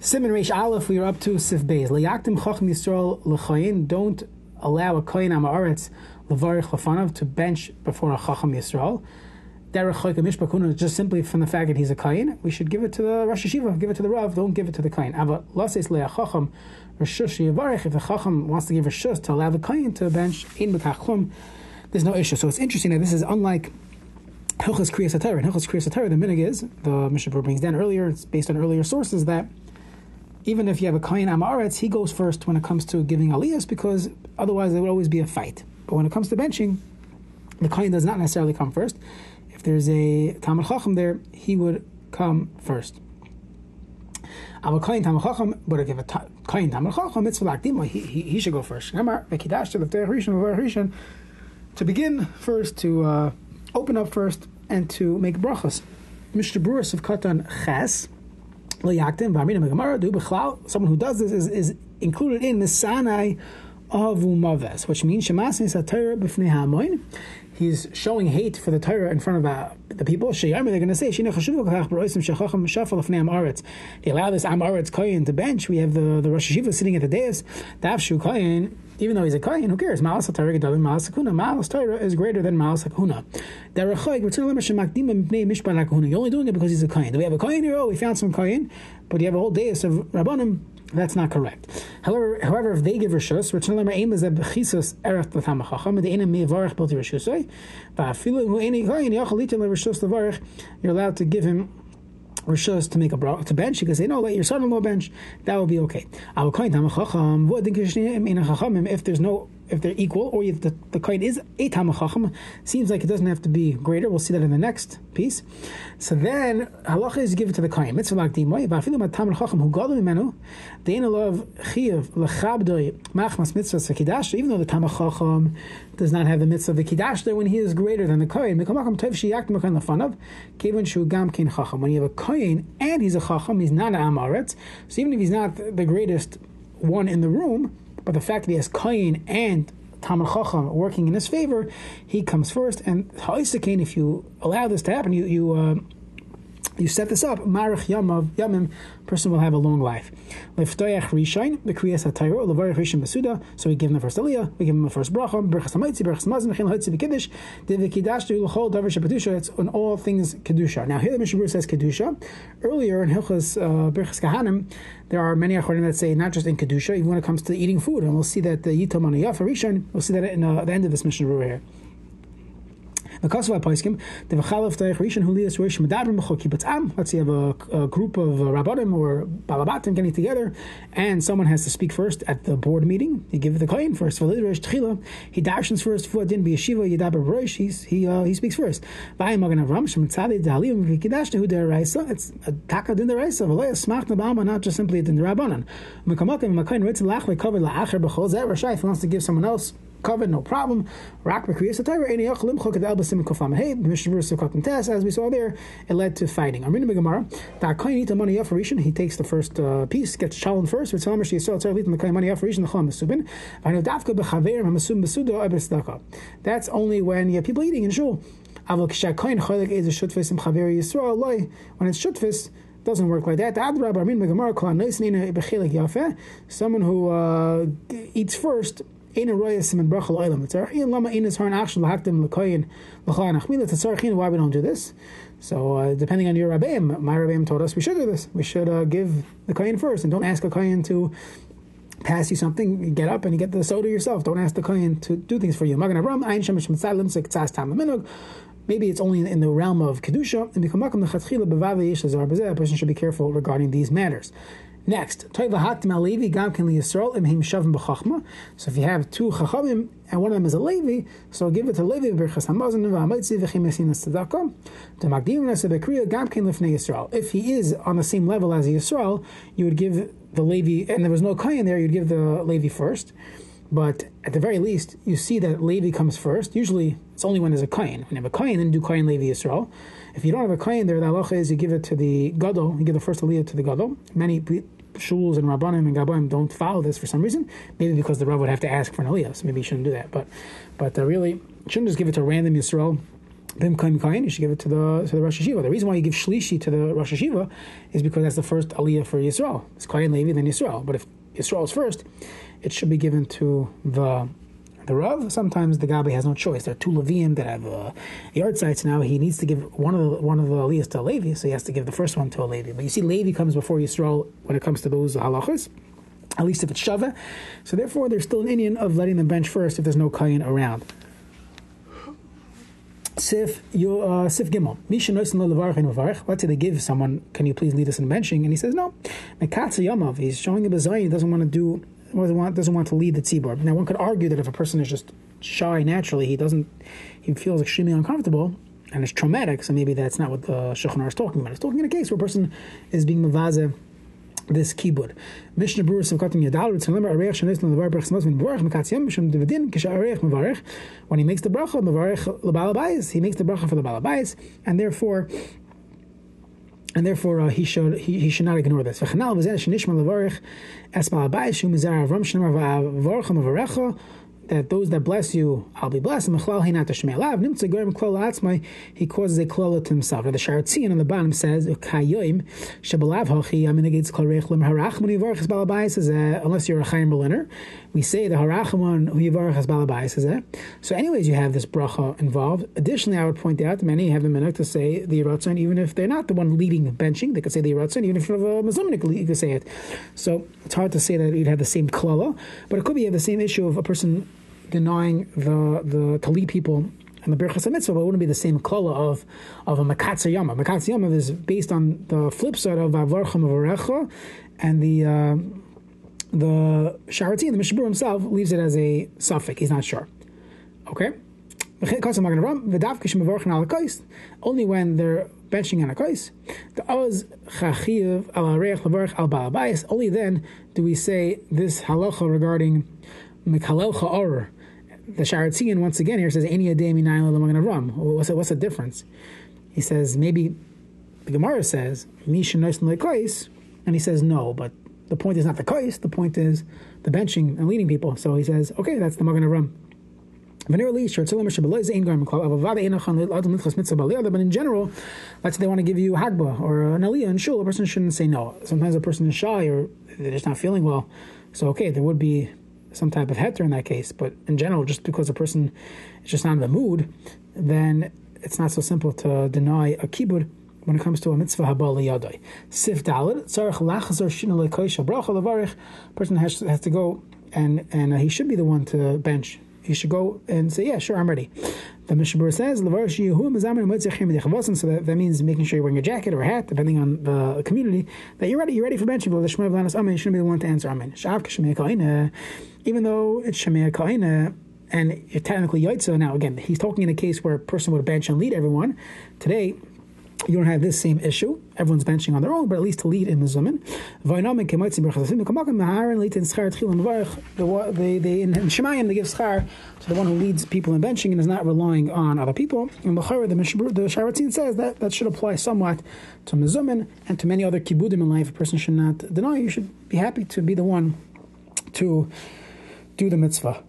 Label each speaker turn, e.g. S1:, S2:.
S1: Siman Reish Aleph, we are up to Sif Beis. Layaktim Chacham Yisrael L'chayin. Don't allow a Koyin Amaretz Levarich Lafanav to bench before a Chacham Yisrael. Derech Choyka Mishpakuna, just simply from the fact that he's a Koyin, we should give it to the Rosh Hayeshiva, give it to the Rav, don't give it to the Koyin. Ava Lases Le'a Chacham Rishush Yavarich, if the Chacham wants to give Rishush to allow the Koyin to bench, in Bekach there's no issue. So it's interesting that this is unlike Hilchas Kriyas HaTorah. In Hilchas Kriyas HaTorah, the minig is, the Mishnah brings down earlier, it's based on earlier sources, that even if you have a Kain Amaretz, he goes first when it comes to giving aliyahs because otherwise there would always be a fight. But when it comes to benching, the Kain does not necessarily come first. If there's a Talmud Chacham there, he would come first. I'm a Kain Talmud Chacham, but if a Kain Talmud Chacham, it's Lakdima, he, he, he should go first. To begin first, to uh, open up first, and to make brachas. Mr. Bruce of Katan Ches, Someone who does this is, is included in the Sanai of Umaves, which means Shemasin Satira B'fnei Hamoin. He's showing hate for the Torah in front of uh, the people. They're going to say, They allow this Amaretz Koyin to bench. We have the, the Rosh Hayeshiva sitting at the dais. Davshu Koyin even though he's a kohen, who cares? Malas Torah gedalim Malas Hakuna. Malas Torah is greater than Malas Hakuna. You're only doing it because he's a kohen. Do we have a kohen here? Oh, we found some kohen, but you have a whole dais of rabbanim. That's not correct. However, however, if they give rishus, which lemer aim is a bechisus erech l'tam the ena mevarich bilti rishusay, va'afilu hu eni rishus levarich, you're allowed to give him Rishos to make a bra to bench, because they know let your son-in-law bench, that will be okay. If there's no if they're equal, or if the, the kain is a tamachacham, seems like it doesn't have to be greater. We'll see that in the next piece. So then halacha is given to the kain. Mitzvah lakdimai, v'afilu mat tamachacham who gadol imenu, dein love chiyav lechabdoi machmas mitzvah sekidash. Even though the tamachacham does not have the mitzvah of the kiddush when he is greater than the kain, mekamakam tev shiyak mekan lefanav, kevin shu gam kin chacham. When you have a kain and he's a chacham, he's not an amaretz. So even if he's not the greatest one in the room but the fact that he has Kain and Talmud Chacham working in his favor, he comes first. And Ha'isakain, if you allow this to happen, you you uh, you set this up. Marich Yamav Yamim person will have a long life. Liftoyach Rishain, the Kriyas HaTayro, Levarich Rishon Masuda, so we give him the first Aliyah, we give him the first Bracha, Berchas HaMaitzi, Berchas Mazin, Chin Hotzi B'Kiddush, Divi Kiddashtu, L'chol Davar Shepedusha, it's on all things Kedusha. Now here the Mishnah says Kedusha. Earlier in Hilchas uh, Berchas Kahanim, there are many Achorim that say not just in Kedusha, even when it comes to eating food, and we'll see that the Yitom on Yafa Rishon, we'll see that in uh, the end of this Mishnah here. Let's say you have a, a group of uh, Rabbanim or Balabatim getting together, and someone has to speak first at the board meeting. You give the kohen first. He darshans first. Rosh, he uh, he speaks first. It's a taka din deraisa. Not just simply din derabanan. He wants to give someone else covered, no problem. Rak b'kriyas Torah any yachlim chok el b'sim kofam hey b'mishmer sukkot tes as we saw there it led to fighting. I'm reading the Gemara. Da koyin eat the money yafarishin. He takes the first uh, piece, gets chalon first. For tzalamish yisrael tzar litin the koyin money yafarishin the chol mesubin. Know dafka b'chaverim hamasum ebesdaka. That's only when you have people eating in shul. Avol kisha koyin cholik is a shutfis im chaver yisrael loy. When it's shutfis doesn't work like that. Someone who uh, eats first Ein roya siman bracha lo'ilam. Tzarachin lama anachmila. Tzarachin, why we don't do this? So uh, depending on your rabbeim, my rabbeim told us we should do this. We should uh, give the koyin first, and don't ask a koyin to pass you something. You get up and you get the soda yourself. Don't ask the koyin to do things for you. Magen Avram shemesh mitzalim sektzas tam. Maybe it's only in the realm of kedusha. And a person should be careful regarding these matters. Next, so if you have two chachamim and one of them is a Levi, so give it to Levi. If he is on the same level as the Yisrael, you would give the Levi, and there was no kain there, you'd give the Levi first. But at the very least, you see that Levi comes first. Usually, it's only when there's a kain. When you have a kain, then do kain Levi Yisrael. If you don't have a kain there, the halacha is you give it to the gadol. You give the first aliyah to the gadol. Many shuls and rabbanim and gabonim don't follow this for some reason. Maybe because the rav would have to ask for an aliyah, so maybe he shouldn't do that. But but uh, really, shouldn't just give it to random yisrael Bim Kaim Kain, you should give it to the to the Rosh Hayeshiva. The reason why you give Shlishi to the Rosh Hayeshiva is because that's the first Aliyah for Yisrael. It's Kain Levi, then Yisrael. But if Yisrael is first, it should be given to the the Rav. Sometimes the Gabi has no choice. There are two Leviim that have uh, yard sites now. He needs to give one of the one of the Aliyahs to a Levi, so he has to give the first one to a Levi. But you see, Levi comes before Yisrael when it comes to those halachas. At least if it's Shava. So therefore, there's still an Indian of letting them bench first if there's no Kayin around. Sif, you, uh, Sif Gimel. Misha Noisin Levarach and Levarach. Let's say they give someone, can you please lead us in benching? And he says, no. Mekatsa Yamav. He's showing a bazai. He doesn't want to do, want, doesn't want to lead the tzibor. Now, one could argue that if a person is just shy naturally, he doesn't, he feels extremely uncomfortable and it's traumatic. So maybe that's not what the Shulchan is talking about. It's talking in a case where a person is being mavaze this kibud. Mishnah Berurah Simchatim Yadal Ritzon Lemer Areich Shanis Levar Berach Samos Min Berach Mekatz Yom Mishum Dividin Kisha when he makes the bracha Mevarech he makes the bracha for the Balabayis and therefore and therefore uh, he should he, he should not ignore this. V'chanal v'zeh shenishma levarich es shu mizar avram that those that bless you, I'll be blessed. He causes a klala to himself. Now the Sharatzian on the bottom says, is uh, unless you're a Chaim Berliner. We say the Harachman Balabais is uh. So, anyways, you have this bracha involved. Additionally, I would point out many have the minute to say the Yiratzon, even if they're not the one leading benching, they could say the Yiratzon, even if you're a Muslim, you could say it. So, it's hard to say that you'd have the same klala, but it could be have the same issue of a person denying the the to people and the Birchas Mitzvah, but it wouldn't be the same klala of of a Makatza Yama. Makatza Yama is based on the flip side of Avarcham Avarecha, and the uh, the Sharati, the Mishabur himself leaves it as a suffix. He's not sure. Okay. Only when they're benching on a kais. Only then do we say this halacha regarding mikalel cha'or the Sharatzian once again here says Ademi Naila Ram. What's the, what's the difference? He says maybe the Gemara says Misha Kais, and he says no, but the point is not the Kais, the point is the benching and leading people. So he says, okay, that's the Magan Ram. But in general, let's say they want to give you hagba or an aliyah and shul, a person shouldn't say no. Sometimes a person is shy or they're just not feeling well. So okay, there would be some type of heter in that case. But in general, just because a person is just not in the mood, then it's not so simple to deny a kibud when it comes to a mitzvah habal yadai. Sif dalid tzarich lachazar shina lekoisha bracha levarich. Person has has to go and and he should be the one to bench. He should go and say, yeah, sure, I'm ready. The Mishabur says, so that, that means making sure you're wearing a jacket or a hat, depending on the community, that you're ready, you're ready for benching. You shouldn't be the one to answer Amen. Even though it's Shemay Kaina, and technically Yaitza, now again, he's talking in a case where a person would bench and lead everyone. Today, you don't have this same issue. Everyone's benching on their own, but at least to lead in the Zumin. They, they, in Shemayim, they give schar to the one who leads people in benching and is not relying on other people. And the the Sharatzin says that that should apply somewhat to Mezumin and to many other kibudim in life. A person should not deny. You should be happy to be the one to do the mitzvah.